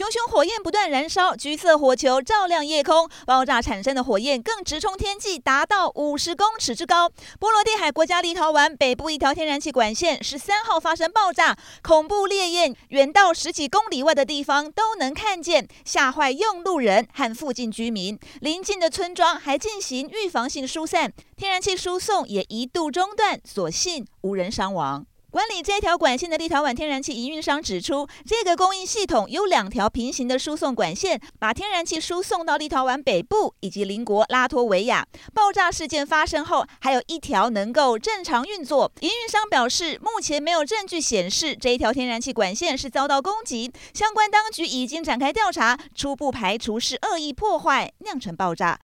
熊熊火焰不断燃烧，橘色火球照亮夜空，爆炸产生的火焰更直冲天际，达到五十公尺之高。波罗的海国家立陶宛北部一条天然气管线十三号发生爆炸，恐怖烈焰远到十几公里外的地方都能看见，吓坏用路人和附近居民。邻近的村庄还进行预防性疏散，天然气输送也一度中断，所幸无人伤亡。管理这条管线的立陶宛天然气营运商指出，这个供应系统有两条平行的输送管线，把天然气输送到立陶宛北部以及邻国拉脱维亚。爆炸事件发生后，还有一条能够正常运作。营运商表示，目前没有证据显示这一条天然气管线是遭到攻击，相关当局已经展开调查，初步排除是恶意破坏酿成爆炸。